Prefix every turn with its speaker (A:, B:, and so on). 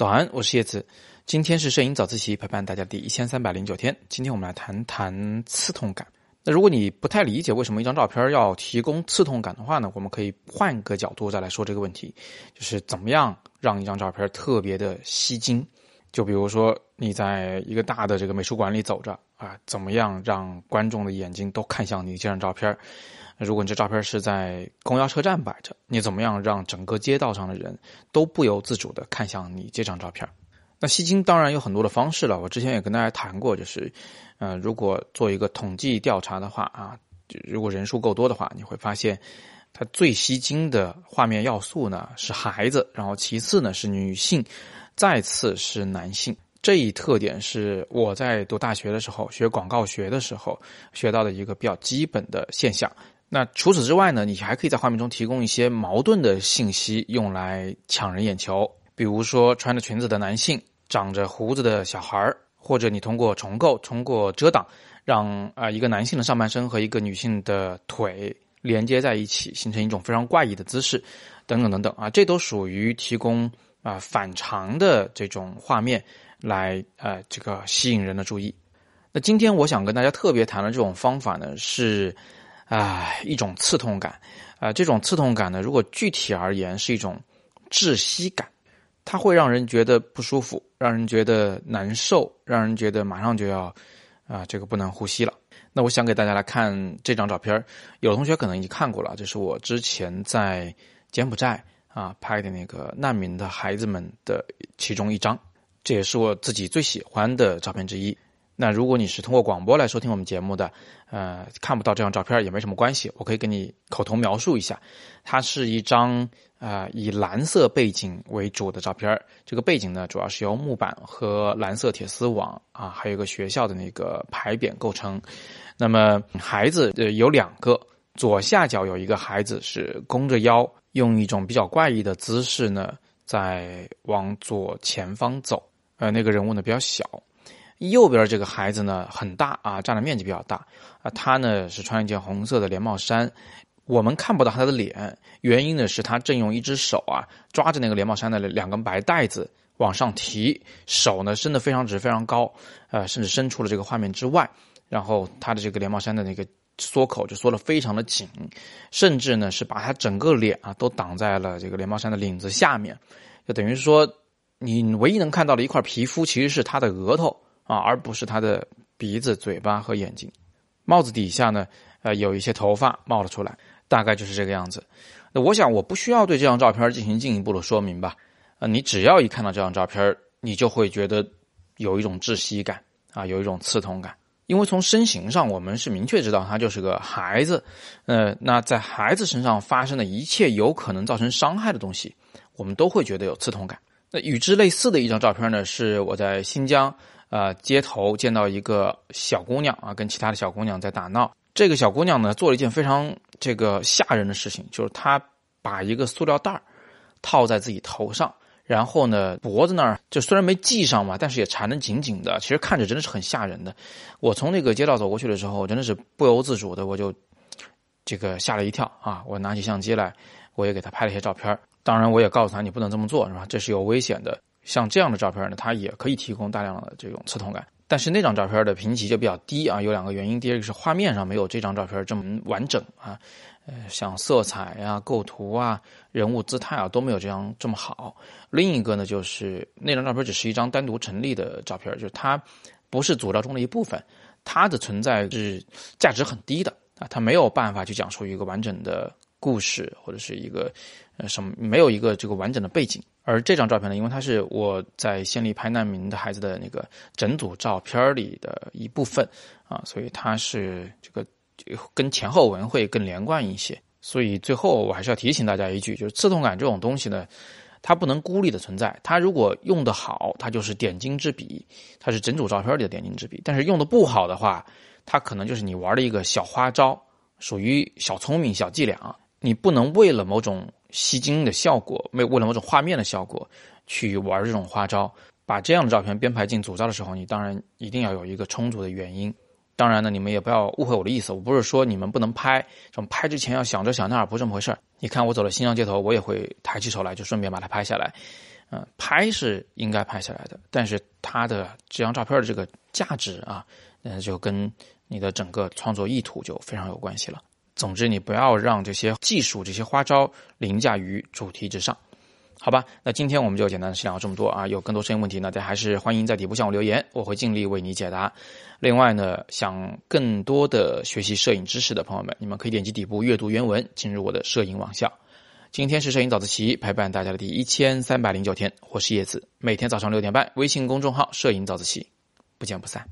A: 早安，我是叶子。今天是摄影早自习陪伴大家第一千三百零九天。今天我们来谈谈刺痛感。那如果你不太理解为什么一张照片要提供刺痛感的话呢，我们可以换个角度再来说这个问题，就是怎么样让一张照片特别的吸睛。就比如说你在一个大的这个美术馆里走着啊，怎么样让观众的眼睛都看向你这张照片？如果你这照片是在公交车站摆着，你怎么样让整个街道上的人都不由自主的看向你这张照片？那吸睛当然有很多的方式了。我之前也跟大家谈过，就是，呃，如果做一个统计调查的话啊，如果人数够多的话，你会发现，它最吸睛的画面要素呢是孩子，然后其次呢是女性，再次是男性。这一特点是我在读大学的时候学广告学的时候学到的一个比较基本的现象。那除此之外呢？你还可以在画面中提供一些矛盾的信息，用来抢人眼球。比如说，穿着裙子的男性，长着胡子的小孩儿，或者你通过重构、通过遮挡，让啊一个男性的上半身和一个女性的腿连接在一起，形成一种非常怪异的姿势，等等等等啊，这都属于提供啊反常的这种画面，来呃这个吸引人的注意。那今天我想跟大家特别谈的这种方法呢是。啊，一种刺痛感，啊，这种刺痛感呢，如果具体而言是一种窒息感，它会让人觉得不舒服，让人觉得难受，让人觉得马上就要啊，这个不能呼吸了。那我想给大家来看这张照片，有同学可能已经看过了，这是我之前在柬埔寨啊拍的那个难民的孩子们的其中一张，这也是我自己最喜欢的照片之一。那如果你是通过广播来收听我们节目的，呃，看不到这张照片也没什么关系，我可以给你口头描述一下，它是一张啊以蓝色背景为主的照片这个背景呢主要是由木板和蓝色铁丝网啊，还有一个学校的那个牌匾构成。那么孩子呃有两个，左下角有一个孩子是弓着腰，用一种比较怪异的姿势呢在往左前方走，呃，那个人物呢比较小。右边这个孩子呢很大啊，占的面积比较大啊。他呢是穿一件红色的连帽衫，我们看不到他的脸，原因呢是他正用一只手啊抓着那个连帽衫的两根白带子往上提，手呢伸得非常直非常高，呃，甚至伸出了这个画面之外。然后他的这个连帽衫的那个缩口就缩得非常的紧，甚至呢是把他整个脸啊都挡在了这个连帽衫的领子下面，就等于说你唯一能看到的一块皮肤其实是他的额头。啊，而不是他的鼻子、嘴巴和眼睛。帽子底下呢，呃，有一些头发冒了出来，大概就是这个样子。那我想，我不需要对这张照片进行进一步的说明吧？呃，你只要一看到这张照片，你就会觉得有一种窒息感啊，有一种刺痛感。因为从身形上，我们是明确知道他就是个孩子。呃，那在孩子身上发生的一切有可能造成伤害的东西，我们都会觉得有刺痛感。那与之类似的一张照片呢，是我在新疆。呃，街头见到一个小姑娘啊，跟其他的小姑娘在打闹。这个小姑娘呢，做了一件非常这个吓人的事情，就是她把一个塑料袋套在自己头上，然后呢，脖子那儿就虽然没系上嘛，但是也缠得紧紧的。其实看着真的是很吓人的。我从那个街道走过去的时候，真的是不由自主的，我就这个吓了一跳啊！我拿起相机来，我也给他拍了一些照片。当然，我也告诉他你不能这么做，是吧？这是有危险的。像这样的照片呢，它也可以提供大量的这种刺痛感，但是那张照片的评级就比较低啊，有两个原因，第一个是画面上没有这张照片这么完整啊，呃，像色彩啊、构图啊、人物姿态啊都没有这样这么好。另一个呢，就是那张照片只是一张单独成立的照片，就是它不是组照中的一部分，它的存在是价值很低的啊，它没有办法去讲述一个完整的故事或者是一个呃什么，没有一个这个完整的背景。而这张照片呢，因为它是我在县里拍难民的孩子的那个整组照片里的一部分啊，所以它是这个跟前后文会更连贯一些。所以最后我还是要提醒大家一句，就是刺痛感这种东西呢，它不能孤立的存在。它如果用得好，它就是点睛之笔，它是整组照片里的点睛之笔；但是用的不好的话，它可能就是你玩的一个小花招，属于小聪明、小伎俩。你不能为了某种吸睛的效果，为为了某种画面的效果去玩这种花招。把这样的照片编排进组照的时候，你当然一定要有一个充足的原因。当然呢，你们也不要误会我的意思，我不是说你们不能拍，什么拍之前要想着想那儿，不是这么回事你看我走了新疆街头，我也会抬起手来，就顺便把它拍下来。嗯，拍是应该拍下来的，但是它的这张照片的这个价值啊，嗯，就跟你的整个创作意图就非常有关系了。总之，你不要让这些技术、这些花招凌驾于主题之上。好吧，那今天我们就简单的先聊这么多啊。有更多摄影问题呢，大家还是欢迎在底部向我留言，我会尽力为你解答。另外呢，想更多的学习摄影知识的朋友们，你们可以点击底部阅读原文，进入我的摄影网校。今天是摄影早自习陪伴大家的第一千三百零九天，我是叶子，每天早上六点半，微信公众号“摄影早自习”，不见不散。